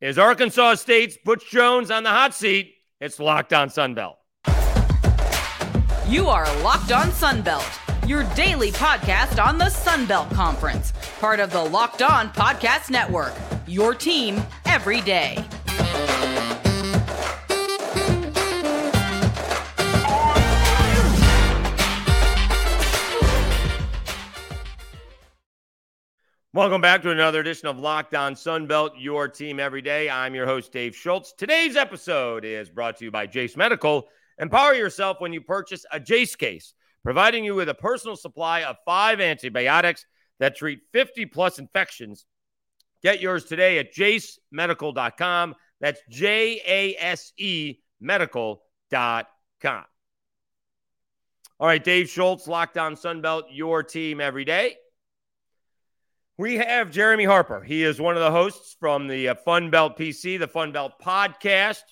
Is Arkansas State's Butch Jones on the hot seat? It's Locked On Sunbelt. You are Locked On Sunbelt, your daily podcast on the Sunbelt Conference, part of the Locked On Podcast Network. Your team every day. Welcome back to another edition of Locked On Sunbelt, your team every day. I'm your host, Dave Schultz. Today's episode is brought to you by Jase Medical. Empower yourself when you purchase a Jase case, providing you with a personal supply of five antibiotics that treat 50 plus infections. Get yours today at jasemedical.com. That's J A S E medical.com. All right, Dave Schultz, Locked On Sunbelt, your team every day. We have Jeremy Harper. He is one of the hosts from the uh, Fun Belt PC, the Fun Belt podcast.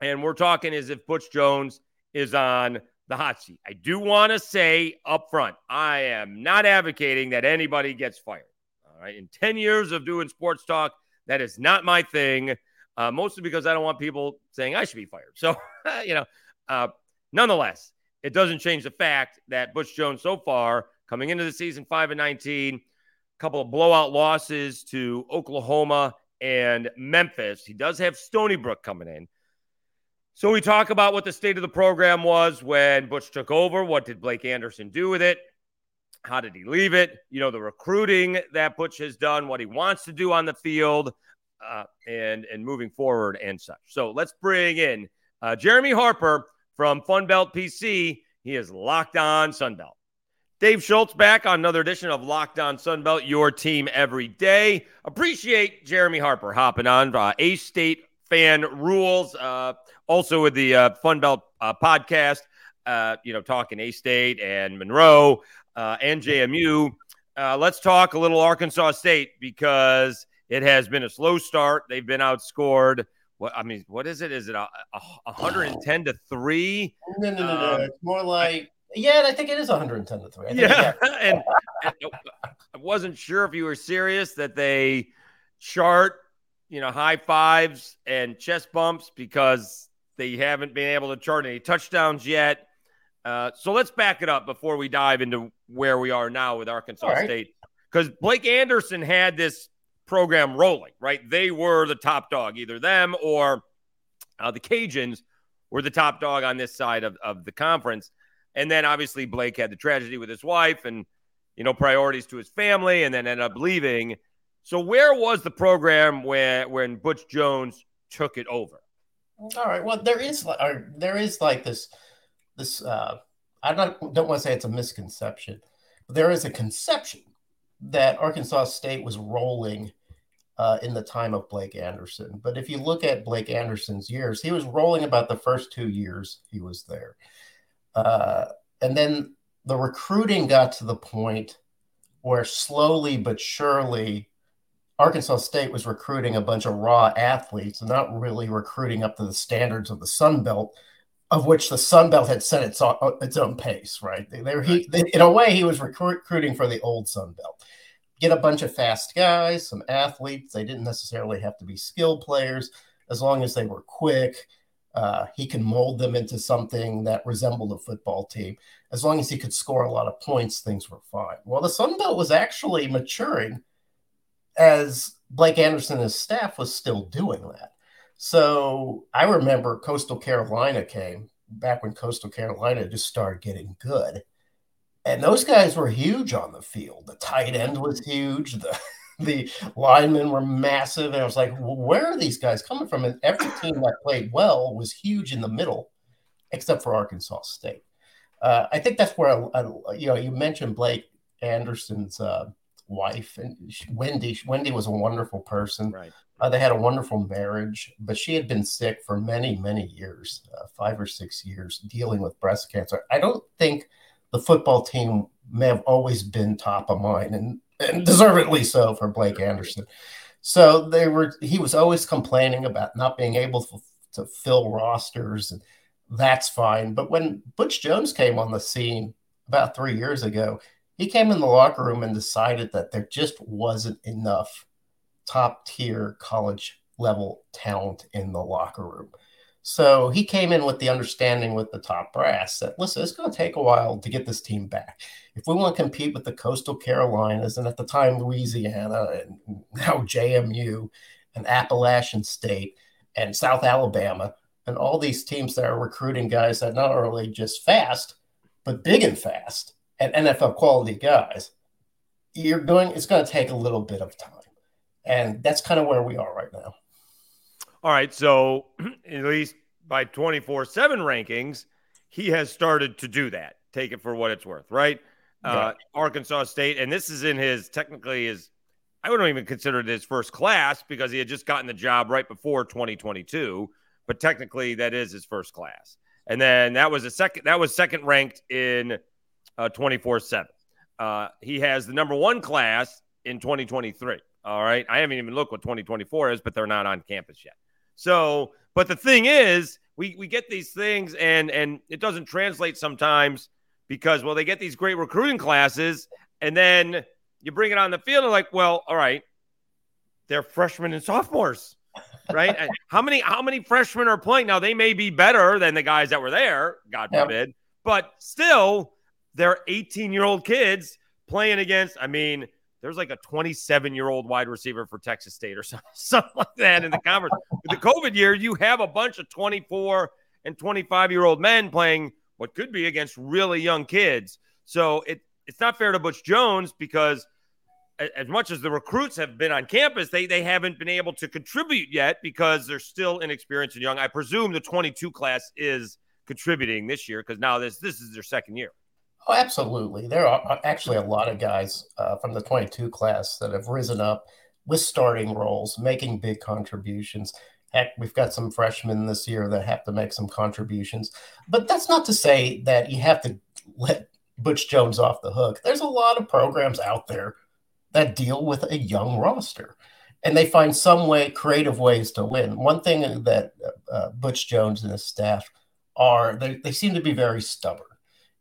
And we're talking as if Butch Jones is on the hot seat. I do want to say up front, I am not advocating that anybody gets fired. All right. In 10 years of doing sports talk, that is not my thing, uh, mostly because I don't want people saying I should be fired. So, you know, uh, nonetheless, it doesn't change the fact that Butch Jones so far coming into the season 5 and 19 couple of blowout losses to Oklahoma and Memphis. He does have Stony Brook coming in. So we talk about what the state of the program was when Butch took over. What did Blake Anderson do with it? How did he leave it? You know, the recruiting that Butch has done, what he wants to do on the field, uh, and and moving forward and such. So let's bring in uh, Jeremy Harper from Funbelt PC. He is locked on Sunbelt. Dave Schultz back on another edition of Locked On Sunbelt, your team every day. Appreciate Jeremy Harper hopping on. Uh, A State fan rules. Uh, also with the uh, Funbelt uh, podcast, uh, you know, talking A State and Monroe uh, and JMU. Uh, let's talk a little Arkansas State because it has been a slow start. They've been outscored. What I mean, what is it? Is it a, a 110 to three? No, no, no, no. It's more like yeah, and I think it is 110 to 3. yeah. and, and I wasn't sure if you were serious that they chart, you know, high fives and chest bumps because they haven't been able to chart any touchdowns yet. Uh, so let's back it up before we dive into where we are now with Arkansas right. State. Because Blake Anderson had this program rolling, right? They were the top dog, either them or uh, the Cajuns were the top dog on this side of, of the conference. And then obviously Blake had the tragedy with his wife and, you know, priorities to his family and then ended up leaving. So where was the program where when Butch Jones took it over? All right. Well, there is there is like this this uh I don't don't want to say it's a misconception. But there is a conception that Arkansas State was rolling uh, in the time of Blake Anderson. But if you look at Blake Anderson's years, he was rolling about the first two years he was there. Uh, and then the recruiting got to the point where slowly but surely Arkansas State was recruiting a bunch of raw athletes, not really recruiting up to the standards of the Sun Belt, of which the Sun Belt had set its own, its own pace. Right? They, they, he, they, in a way, he was recruiting for the old Sun Belt. Get a bunch of fast guys, some athletes. They didn't necessarily have to be skilled players, as long as they were quick uh, he can mold them into something that resembled a football team. As long as he could score a lot of points, things were fine. Well, the Sun Belt was actually maturing as Blake Anderson and his staff was still doing that. So I remember Coastal Carolina came back when Coastal Carolina just started getting good. And those guys were huge on the field. The tight end was huge. The the linemen were massive. And I was like, well, where are these guys coming from? And every team that played well was huge in the middle, except for Arkansas State. Uh, I think that's where, uh, you know, you mentioned Blake Anderson's uh, wife and Wendy. Wendy was a wonderful person. Right. Uh, they had a wonderful marriage, but she had been sick for many, many years, uh, five or six years, dealing with breast cancer. I don't think the football team may have always been top of mind. And and deservedly so for Blake Anderson. So they were he was always complaining about not being able to, to fill rosters, and that's fine. But when Butch Jones came on the scene about three years ago, he came in the locker room and decided that there just wasn't enough top tier college level talent in the locker room. So he came in with the understanding with the top brass that listen, it's going to take a while to get this team back. If we want to compete with the Coastal Carolinas and at the time Louisiana and now JMU and Appalachian State and South Alabama and all these teams that are recruiting guys that not only just fast but big and fast and NFL quality guys, you're going. It's going to take a little bit of time, and that's kind of where we are right now. All right. So, at least by 24 7 rankings, he has started to do that. Take it for what it's worth, right? Yeah. Uh, Arkansas State, and this is in his technically his, I wouldn't even consider it his first class because he had just gotten the job right before 2022, but technically that is his first class. And then that was a second, that was second ranked in uh, 24 uh, 7. Uh, he has the number one class in 2023. All right. I haven't even looked what 2024 is, but they're not on campus yet. So, but the thing is, we we get these things and and it doesn't translate sometimes because well, they get these great recruiting classes and then you bring it on the field and like, well, all right, they're freshmen and sophomores. Right? how many how many freshmen are playing now? They may be better than the guys that were there, God forbid, but still they're 18 year old kids playing against. I mean, there's like a 27 year old wide receiver for Texas State or something, like that in the conference. The COVID year, you have a bunch of 24 and 25 year old men playing what could be against really young kids. So it it's not fair to Butch Jones because as much as the recruits have been on campus, they they haven't been able to contribute yet because they're still inexperienced and young. I presume the 22 class is contributing this year because now this this is their second year. Oh, absolutely. There are actually a lot of guys uh, from the 22 class that have risen up with starting roles, making big contributions. Heck, we've got some freshmen this year that have to make some contributions. But that's not to say that you have to let Butch Jones off the hook. There's a lot of programs out there that deal with a young roster and they find some way, creative ways to win. One thing that uh, Butch Jones and his staff are, they, they seem to be very stubborn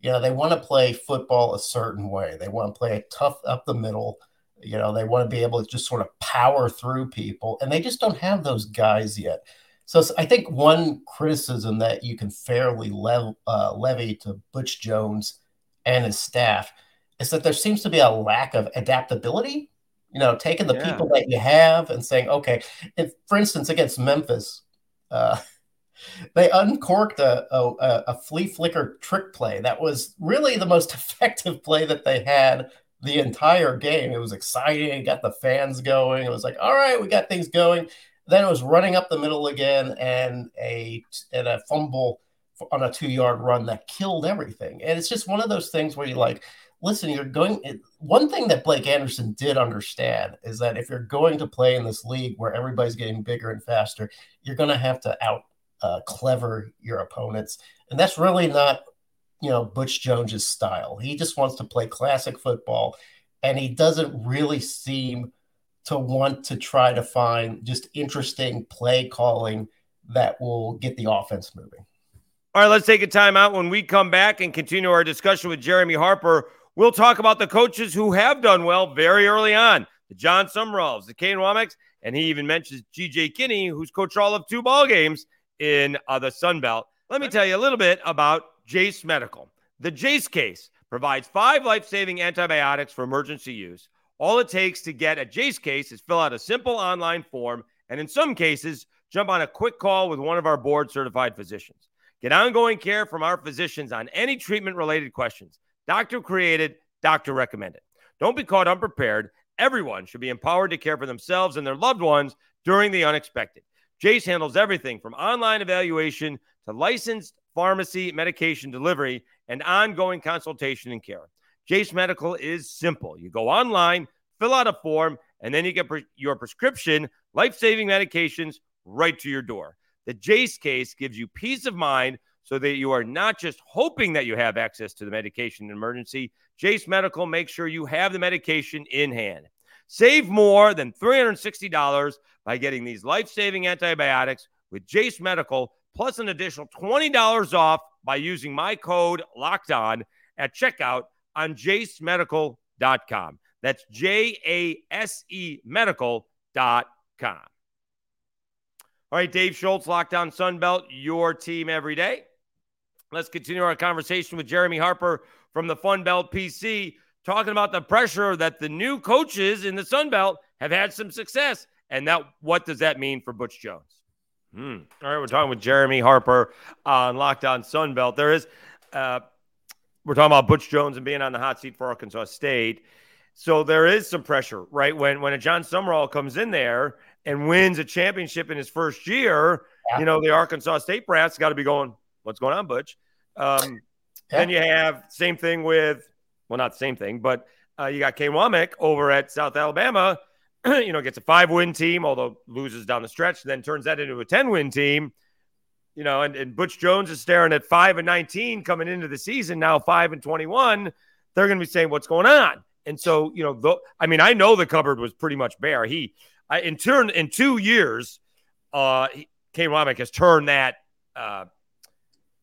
you know, they want to play football a certain way. They want to play it tough up the middle. You know, they want to be able to just sort of power through people, and they just don't have those guys yet. So I think one criticism that you can fairly lev- uh, levy to Butch Jones and his staff is that there seems to be a lack of adaptability. You know, taking the yeah. people that you have and saying, okay, if for instance against Memphis, uh, they uncorked a, a, a flea flicker trick play that was really the most effective play that they had the entire game. It was exciting, it got the fans going. It was like, all right, we got things going. Then it was running up the middle again and a and a fumble on a two yard run that killed everything. And it's just one of those things where you like, listen, you're going. One thing that Blake Anderson did understand is that if you're going to play in this league where everybody's getting bigger and faster, you're going to have to out uh, clever your opponents. And that's really not, you know, Butch Jones's style. He just wants to play classic football, and he doesn't really seem to want to try to find just interesting play calling that will get the offense moving. All right, let's take a timeout. When we come back and continue our discussion with Jeremy Harper, we'll talk about the coaches who have done well very early on the Jon Sumralls, the Kane Wommack, and he even mentions GJ Kinne, who's coached all of two ball games in uh, the Sun Belt. Let me tell you a little bit about Jase Medical. The Jase case provides five life saving antibiotics for emergency use. All it takes to get a Jase case is fill out a simple online form, and in some cases, jump on a quick call with one of our board certified physicians. Get ongoing care from our physicians on any treatment related questions. Doctor created, doctor recommended. Don't be caught unprepared. Everyone should be empowered to care for themselves and their loved ones during the unexpected. Jase handles everything from online evaluation to licensed pharmacy medication delivery and ongoing consultation and care. Jase Medical is simple. You go online, fill out a form, and then you get pre- your prescription life saving medications right to your door. The Jase case gives you peace of mind so that you are not just hoping that you have access to the medication in emergency. Jase Medical makes sure you have the medication in hand. Save more than $360 by getting these life saving antibiotics with Jase Medical, plus an additional $20 off by using my code locked on at checkout on jasemedical.com. That's J A S E medical.com. All right, Dave Schultz, Locked On Sunbelt, your team every day. Let's continue our conversation with Jeremy Harper from the Fun Belt PC, talking about the pressure that the new coaches in the Sun Belt have had some success. And that what does that mean for Butch Jones? Hmm. All right, we're talking with Jeremy Harper on Locked On Sun Belt. There is, uh, we're talking about Butch Jones and being on the hot seat for Arkansas State. So there is some pressure, right? When when a Jon Sumrall comes in there and wins a championship in his first year, yeah. you know the Arkansas State brass got to be going. What's going on, Butch? Um, yeah. Then you have same thing with, well, not the same thing, but uh, you got Kane Wommack over at South Alabama. you know, gets a five win team, although loses down the stretch, then turns that into a 10 win team. You know, and, and Butch Jones is staring at five and 19 coming into the season, now five and 21. They're going to be saying, what's going on? And so, you know, the, I mean, I know the cupboard was pretty much bare. He, I, in turn, in two years, uh, Kane Wommack has turned that uh,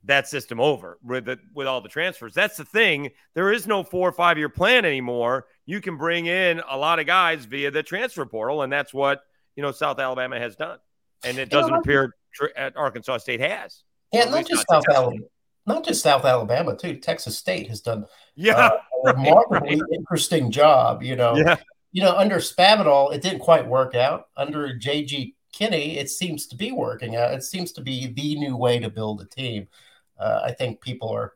that system over with the, with all the transfers. That's the thing. There is no four or five year plan anymore. You can bring in a lot of guys via the transfer portal, and that's what you know South Alabama has done, and it doesn't you know, appear at Arkansas State has. Yeah, not just South Alabama, not just South Alabama too. Texas State has done yeah uh, a remarkably right. interesting job. You know, yeah. you know under Spavital it didn't quite work out. Under JG Kinne, it seems to be working out. It seems to be the new way to build a team. Uh, I think people are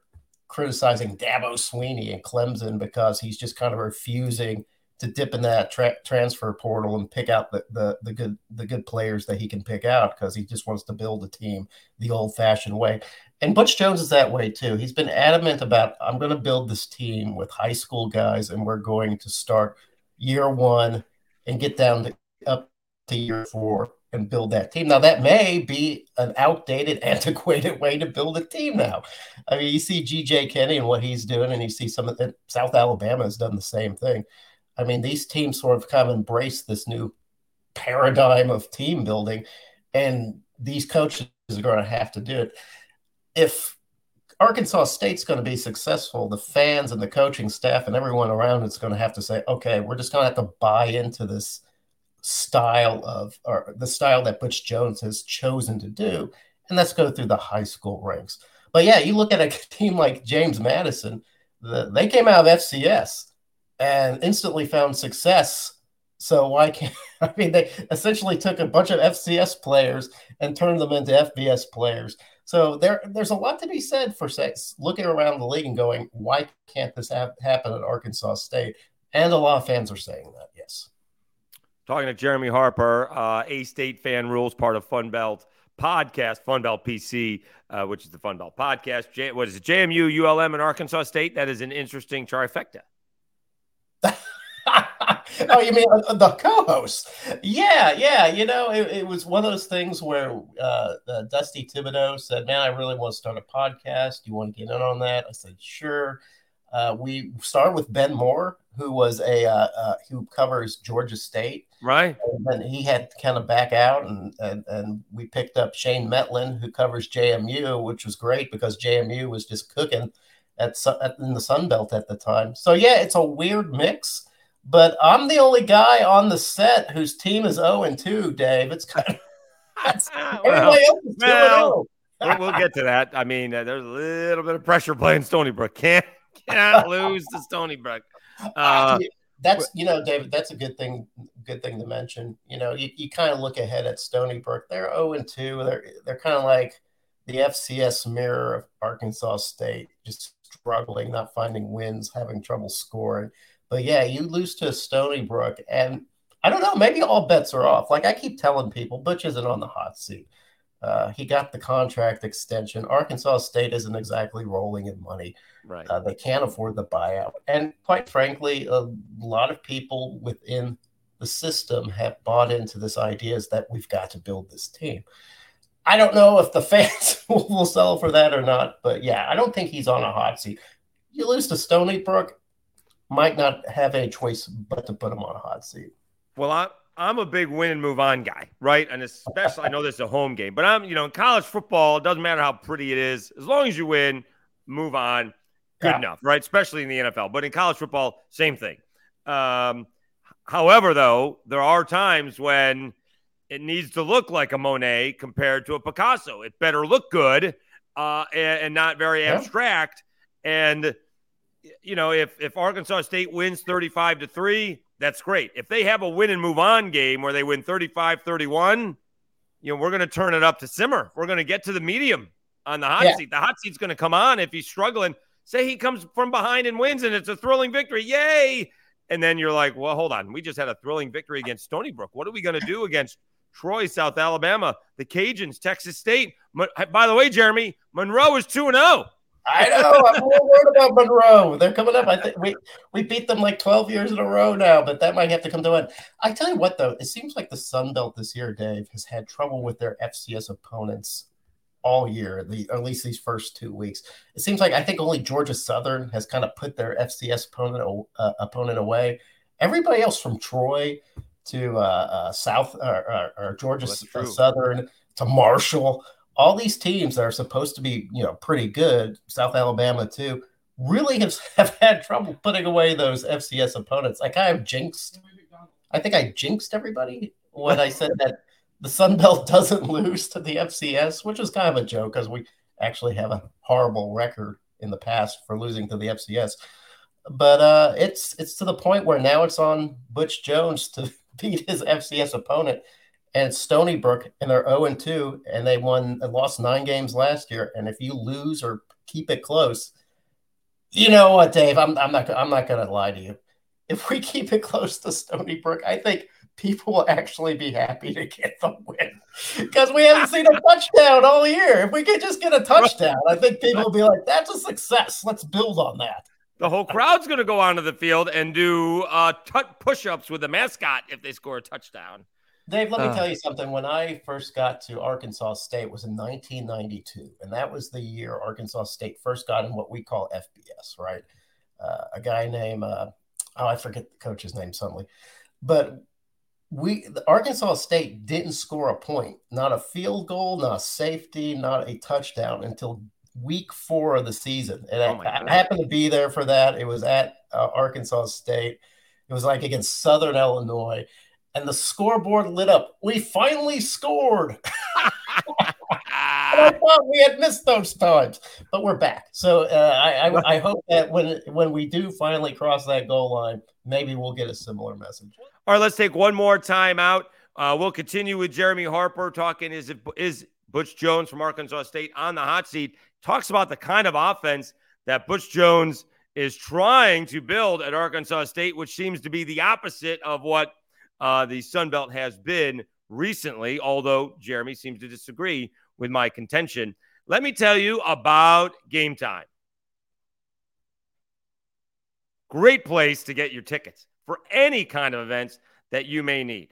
criticizing Dabo Swinney and Clemson because he's just kind of refusing to dip in that tra- transfer portal and pick out the, the, the good the good players that he can pick out because he just wants to build a team the old fashioned way. And Butch Jones is that way too. He's been adamant about I'm going to build this team with high school guys and we're going to start year one and get down to up to year four and build that team. Now, that may be an outdated, antiquated way to build a team now. I mean, you see GJ Kinne and what he's doing, and you see some of the South Alabama has done the same thing. I mean, these teams sort of kind of embrace this new paradigm of team building, and these coaches are going to have to do it. If Arkansas State's going to be successful, the fans and the coaching staff and everyone around it's going to have to say, okay, we're just going to have to buy into this style of or the style that Butch Jones has chosen to do, and let's go through the high school ranks. But yeah, you look at a team like James Madison, the, they came out of FCS and instantly found success. So why can't I mean they essentially took a bunch of FCS players and turned them into FBS players. So there, there's a lot to be said for looking around the league and going, why can't this ha- happen at Arkansas State? And a lot of fans are saying that. Talking to Jeremy Harper, uh, A State Fan Rules, part of Fun Belt podcast, Fun Belt PC, uh, which is the Fun Belt podcast. J- what is it? JMU, ULM, and Arkansas State. That is an interesting trifecta. oh, you mean uh, the co-host? Yeah, yeah. You know, it, it was one of those things where uh, uh, Dusty Thibodeau said, "Man, I really want to start a podcast. Do you want to get in on that?" I said, "Sure." Uh, we started with Ben Moore, who was a uh, uh, who covers Georgia State, right? And then he had to kind of back out, and, and and we picked up Shane Mettlen, who covers JMU, which was great because JMU was just cooking at, at in the Sun Belt at the time. So yeah, it's a weird mix, but I'm the only guy on the set whose team is zero and two. Dave, it's kind of well, well, we'll, we'll get to that. I mean, uh, there's a little bit of pressure playing Stony Brook. Can't cannot lose to Stony Brook. Uh, that's you know, David. That's a good thing. Good thing to mention. You know, you, you kind of look ahead at Stony Brook. They're zero and two. They're they're kind of like the FCS mirror of Arkansas State, just struggling, not finding wins, having trouble scoring. But yeah, you lose to Stony Brook, and I don't know. Maybe all bets are off. Like I keep telling people, Butch isn't on the hot seat. Uh, he got the contract extension. Arkansas State isn't exactly rolling in money. Right. Uh, they can't afford the buyout. And quite frankly, a lot of people within the system have bought into this idea is that we've got to build this team. I don't know if the fans will sell for that or not, but yeah, I don't think he's on a hot seat. You lose to Stony Brook, might not have any choice but to put him on a hot seat. Well, I, I'm a big win and move on guy, right? And especially, I know this is a home game, but I'm, you know, in college football, it doesn't matter how pretty it is. As long as you win, move on, good yeah. enough, right? Especially in the NFL. But in college football, same thing. Um, however, though, there are times when it needs to look like a Monet compared to a Picasso. It better look good uh, and, and, not very yeah. abstract. And you know, if if Arkansas State wins 35 to 3, that's great. If they have a win and move on game where they win 35-31, you know, we're going to turn it up to simmer. We're going to get to the medium on the hot yeah. seat. The hot seat's going to come on if he's struggling. Say he comes from behind and wins and it's a thrilling victory. Yay! And then you're like, well, hold on. We just had a thrilling victory against Stony Brook. What are we going to do against Troy, South Alabama, the Cajuns, Texas State? By the way, Jeremy, Monroe is 2 0. I know. I'm more worried about Monroe. They're coming up. I think we we beat them like 12 years in a row now, but that might have to come to an. end. I tell you what, though, it seems like the Sun Belt this year, Dave, has had trouble with their FCS opponents all year, the, or at least these first two weeks. It seems like I think only Georgia Southern has kind of put their FCS opponent uh, opponent away. Everybody else from Troy to uh, uh, South or, or, or Georgia Southern to Marshall all these teams that are supposed to be, you know, pretty good, South Alabama too, really have, have had trouble putting away those FCS opponents. I kind of jinxed. I think I jinxed everybody when I said that the Sun Belt doesn't lose to the FCS, which is kind of a joke because we actually have a horrible record in the past for losing to the FCS. But uh, it's it's to the point where now it's on Butch Jones to beat his FCS opponent and Stony Brook, and they're 0 and 2, and they won and lost nine games last year. And if you lose or keep it close, you know what, Dave? I'm, I'm not I'm not gonna lie to you. If we keep it close to Stony Brook, I think people will actually be happy to get the win because we haven't seen a touchdown all year. If we could just get a touchdown, I think people will be like, "That's a success. Let's build on that." The whole crowd's going to go onto the field and do uh, t- push-ups with the mascot if they score a touchdown. Dave, let me uh, tell you something. When I first got to Arkansas State was in 1992, and that was the year Arkansas State first got in what we call FBS, right? Uh, a guy named uh, oh, I forget the coach's name suddenly, but we Arkansas State didn't score a point, not a field goal, not a safety, not a touchdown until week four of the season, and oh I, I, happened to be there for that. It was at uh, Arkansas State. It was like against Southern Illinois and the scoreboard lit up. We finally scored. I thought we had missed those times, but we're back. So uh, I, I, I, hope that when when we do finally cross that goal line, maybe we'll get a similar message. All right, let's take one more time out. Uh, we'll continue with Jeremy Harper talking. Is it is Butch Jones from Arkansas State on the hot seat? Talks about the kind of offense that Butch Jones is trying to build at Arkansas State, which seems to be the opposite of what uh, the Sun Belt has been recently, although Jeremy seems to disagree with my contention. Let me tell you about game time. Great place to get your tickets for any kind of events that you may need.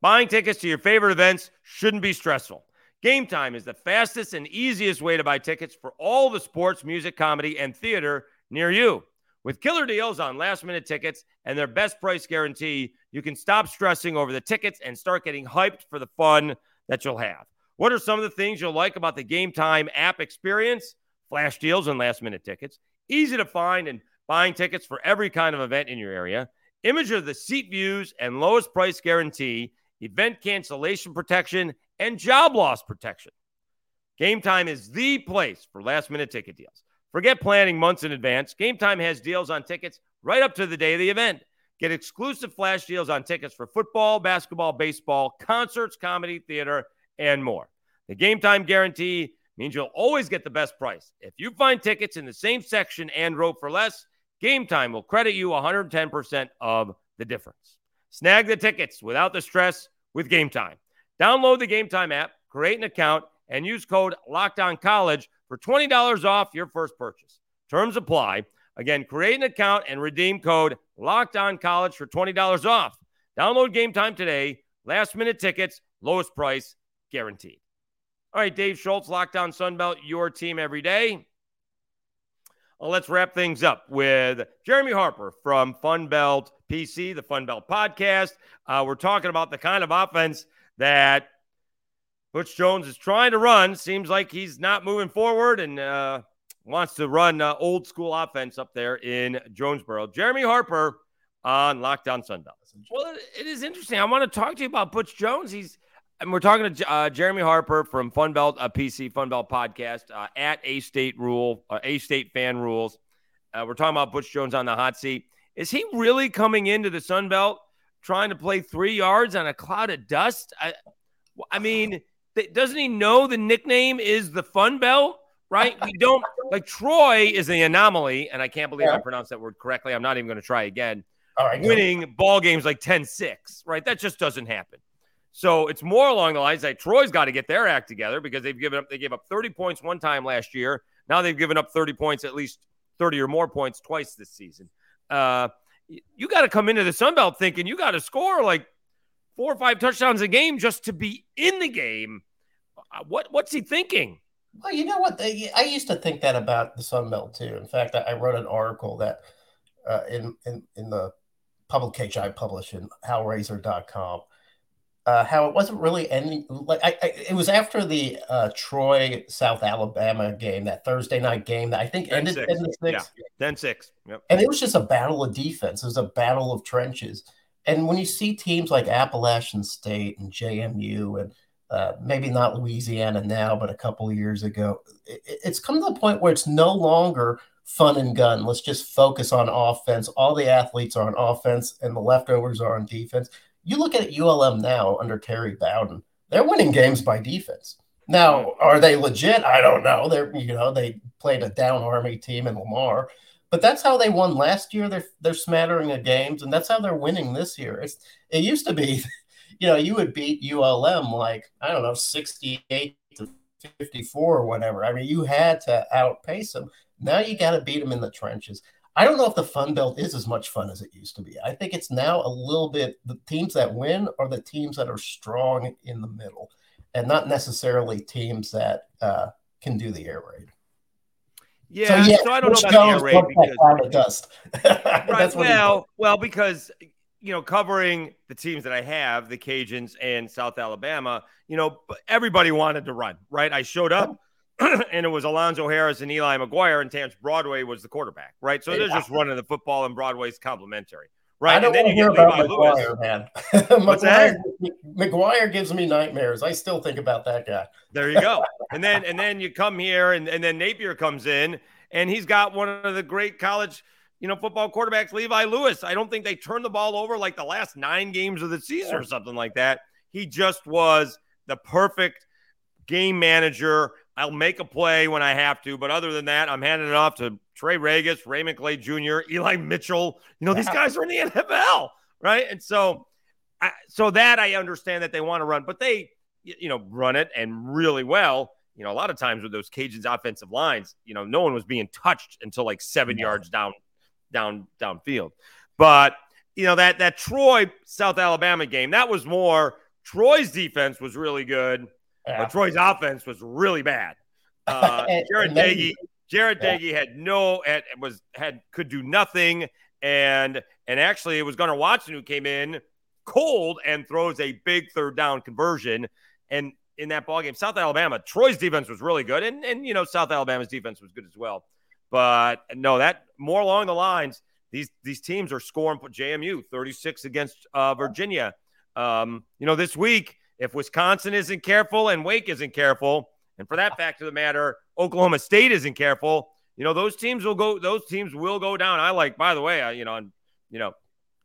Buying tickets to your favorite events shouldn't be stressful. Game Time is the fastest and easiest way to buy tickets for all the sports, music, comedy, and theater near you. With killer deals on last minute tickets and their best price guarantee, you can stop stressing over the tickets and start getting hyped for the fun that you'll have. What are some of the things you'll like about the Game Time app experience? Flash deals and last minute tickets, easy to find and buying tickets for every kind of event in your area, image of the seat views and lowest price guarantee, event cancellation protection, and job loss protection. Game Time is the place for last minute ticket deals. Forget planning months in advance. Game Time has deals on tickets right up to the day of the event. Get exclusive flash deals on tickets for football, basketball, baseball, concerts, comedy, theater, and more. The Game Time guarantee means you'll always get the best price. If you find tickets in the same section and row for less, Game Time will credit you 110% of the difference. Snag the tickets without the stress with Game Time. Download the Game Time app, create an account, and use code Locked On College for $20 off your first purchase. Terms apply. Again, create an account and redeem code Locked On College for $20 off. Download game time today. Last minute tickets, lowest price guaranteed. All right, Dave Schultz, Locked On Sunbelt, your team every day. Well, let's wrap things up with Jeremy Harper from Funbelt PC, the Funbelt podcast. Uh, we're talking about the kind of offense that Butch Jones is trying to run. Seems like he's not moving forward and uh, wants to run uh, old school offense up there in Jonesboro. Jeremy Harper on Locked On Sunbelt. Well, it is interesting. I want to talk to you about Butch Jones. He's and we're talking to uh, Jeremy Harper from Funbelt uh, PC Funbelt podcast uh, at A State Rule, uh, A State Fan Rules. We're talking about Butch Jones on the hot seat. Is he really coming into the Sun Belt trying to play three yards on a cloud of dust? I, I mean, doesn't he know the nickname is the Fun Belt? Right? We don't like Troy is the anomaly, and I can't believe Yeah. I pronounced that word correctly. I'm not even going to try again All right, go. winning ball games like 10-6, right? That just doesn't happen. So it's more along the lines that Troy's got to get their act together because they've given up they gave up 30 points one time last year. Now they've given up 30 points, at least 30 or more points twice this season. Uh, you got to come into the Sun Belt thinking you got to score like four or five touchdowns a game just to be in the game. Uh, What what's he thinking? Well, you know what? They, I used to think that about the Sun Belt too. In fact, I, I wrote an article that uh, in, in in the publication I publish in howrazor.com uh, how it wasn't really any like I, I it was after the uh, Troy South Alabama game that Thursday night game that I think ended 10-6. in the six. 10-6. Yep. And it was just a battle of defense. It was a battle of trenches. And when you see teams like Appalachian State and JMU and uh, maybe not Louisiana now, but a couple of years ago, it, it's come to the point where it's no longer fun and gun. Let's just focus on offense. All the athletes are on offense and the leftovers are on defense. You look at ULM now under Terry Bowden, they're winning games by defense. Now, are they legit? I don't know. They're you know they played a down Army team in Lamar, but that's how they won last year. They're they're smattering of games, and that's how they're winning this year. It's it used to be, you know, you would beat ULM like I don't know, sixty eight to fifty four or whatever. I mean, you had to outpace them. Now you got to beat them in the trenches. I don't know if the Fun Belt is as much fun as it used to be. I think it's now a little bit the teams that win are the teams that are strong in the middle, and not necessarily teams that uh, can do the air raid. Yeah, so, I don't know about the air that because of dust. right. That's Well, well, because you know, covering the teams that I have, the Cajuns and South Alabama, you know, everybody wanted to run, right? I showed up and it was Alonzo Harris and Eli McGuire, and Terrence Broadway was the quarterback, right? So they're just running the football, and Broadway's complementary, right? I don't and then want to you hear get about Levi Lewis. McGuire, man. McGuire? McGuire gives me nightmares. I still think about that guy. There you go. and then and then you come here, and, and then Napier comes in, and he's got one of the great college, you know, football quarterbacks, Levi Lewis. I don't think they turned the ball over like the last nine games of the season or something like that. He just was the perfect game manager. I'll make a play when I have to, but other than that, I'm handing it off to Trey Ragas, Raymond Calais Jr., Eli Mitchell. You know, these guys are in the NFL, right? And so, I, so that I understand that they want to run, but they, you know, run it and really well. You know, a lot of times with those Cajuns offensive lines, you know, no one was being touched until like seven Yeah. yards down, down, downfield. But you know that that Troy South Alabama game that was more Troy's defense was really good, Yeah. but Troy's offense was really bad. Uh, Jared Doege, Jared Yeah. Doege had no had was had could do nothing, and and actually it was Gunnar Watson who came in cold and throws a big third down conversion, and in that ball game, South Alabama, Troy's defense was really good, and and you know South Alabama's defense was good as well, but no, that more along the lines. These these teams are scoring. JMU 36 against uh, Virginia. Um, you know this week, if Wisconsin isn't careful and Wake isn't careful, and for that fact of the matter, Oklahoma State isn't careful, you know those teams will go. Those teams will go down. I like, by the way, I, you know, on you know,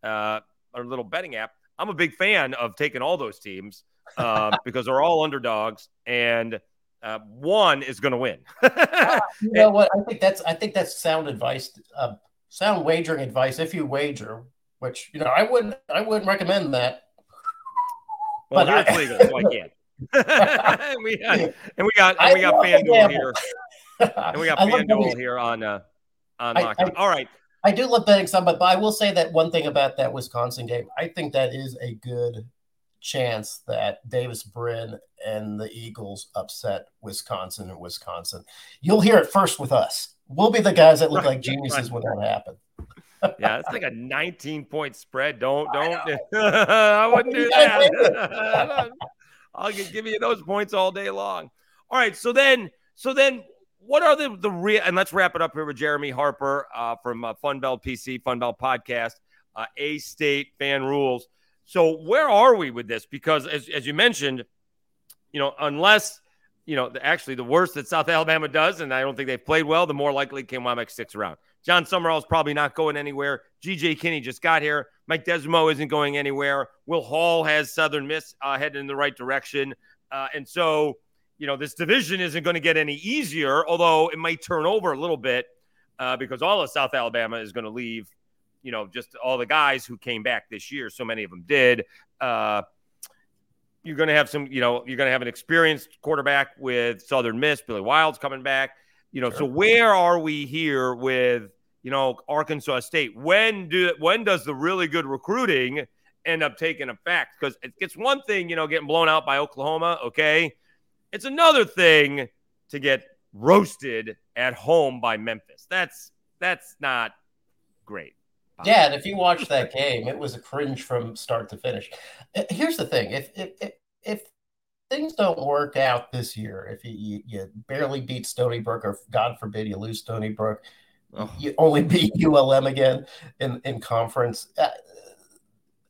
uh, our little betting app. I'm a big fan of taking all those teams uh, because they're all underdogs, and uh, one is going to win. You know what? I think that's I think that's sound advice, uh, sound wagering advice. If you wager, which you know, I wouldn't I wouldn't recommend that. Well, But I- legal, so I can't. and we got and we got and we got FanDuel here, and we got FanDuel here on uh, on I- I- All right, I do love betting some, but, but I will say that one thing about that Wisconsin game. I think that is a good chance that Davis Brin and the Eagles upset Wisconsin and Wisconsin. You'll hear it first with us. We'll be the guys that look Right, like geniuses when that happens. Yeah, it's like a 19 point spread. Don't don't. I wouldn't do that. I'll give you those points all day long. All right, so then so then what are the the real and let's wrap it up here with Jeremy Harper uh, from uh, Funbelt PC Funbelt podcast. uh, A State fan rules. So where are we with this? Because as, as you mentioned, you know, unless you know, actually the worse that South Alabama does, and I don't think they've played well, the more likely K-Wamak sticks around. Jon Sumrall is probably not going anywhere. GJ Kinne just got here. Mike Desormeaux isn't going anywhere. Will Hall has Southern Miss uh, headed in the right direction. Uh, and so, you know, this division isn't going to get any easier, although it might turn over a little bit uh, because all of South Alabama is going to leave, you know, just all the guys who came back this year. So many of them did. Uh, you're going to have some, you know, you're going to have an experienced quarterback with Southern Miss. Billy Wild's coming back. You know, sure. so where are we here with, you know, Arkansas State? When do when does the really good recruiting end up taking effect? Because it's one thing, you know, getting blown out by Oklahoma. Okay, it's another thing to get roasted at home by Memphis. That's that's not great. Yeah, and if you watch that game, it was a cringe from start to finish. Uh, here's the thing: if if if, things don't work out this year, if you, you, barely beat Stony Brook, or God forbid you lose Stony Brook, oh. you only beat ULM again in in conference. Uh,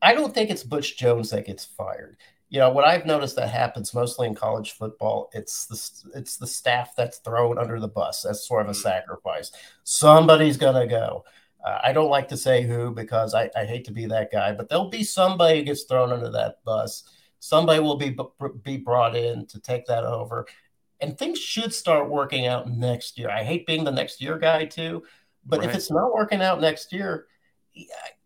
I don't think it's Butch Jones that gets fired. You know what I've noticed that happens mostly in college football. It's the it's the staff that's thrown under the bus. That's sort of a mm. sacrifice. Somebody's gonna go. Uh, I don't like to say who because I, I, hate to be that guy, but there'll be somebody who gets thrown under that bus. Somebody will be be brought in to take that over, and things should start working out next year. I hate being the next year guy too, but right. if it's not working out next year,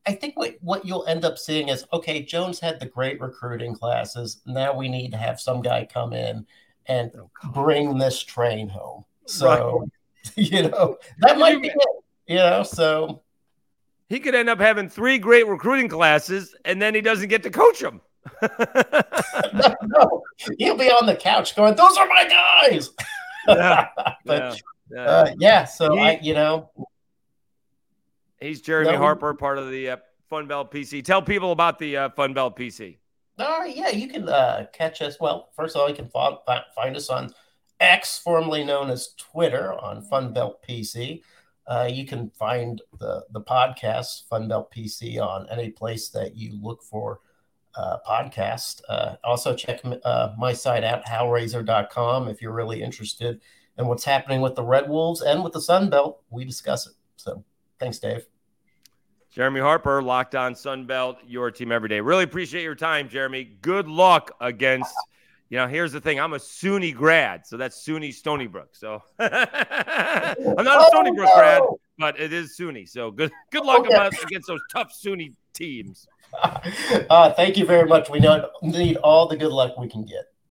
I think what, what you'll end up seeing is okay, Jones had the great recruiting classes. Now we need to have some guy come in and oh, bring this train home. So, right. you know, that might be it. You know, so he could end up having three great recruiting classes and then he doesn't get to coach them. No, no, he'll be on the couch going, "Those are my guys." yeah, but, yeah, yeah. Uh, yeah. So he, I, you know, he's Jeremy no, Harper, part of the uh, Fun Belt PC. Tell people about the uh, Fun Belt PC. All right, yeah, you can uh, catch us. Well, first of all, you can find, find us on X, formerly known as Twitter, on Fun Belt PC. Uh, you can find the the podcast Funbelt PC on any place that you look for uh, podcast. Uh, also check uh, my site at howrazor.com if you're really interested in what's happening with the Red Wolves and with the Sun Belt. We discuss it. So thanks, Dave. Jeremy Harper, Locked On Sun Belt, your team every day. Really appreciate your time, Jeremy. Good luck against you know, here's the thing. I'm a SUNY grad, so that's SUNY Stony Brook. So I'm not a Stony Brook grad, but it is SUNY. So good good luck okay. against those tough SUNY teams. Uh, thank you very much. We need all the good luck we can get.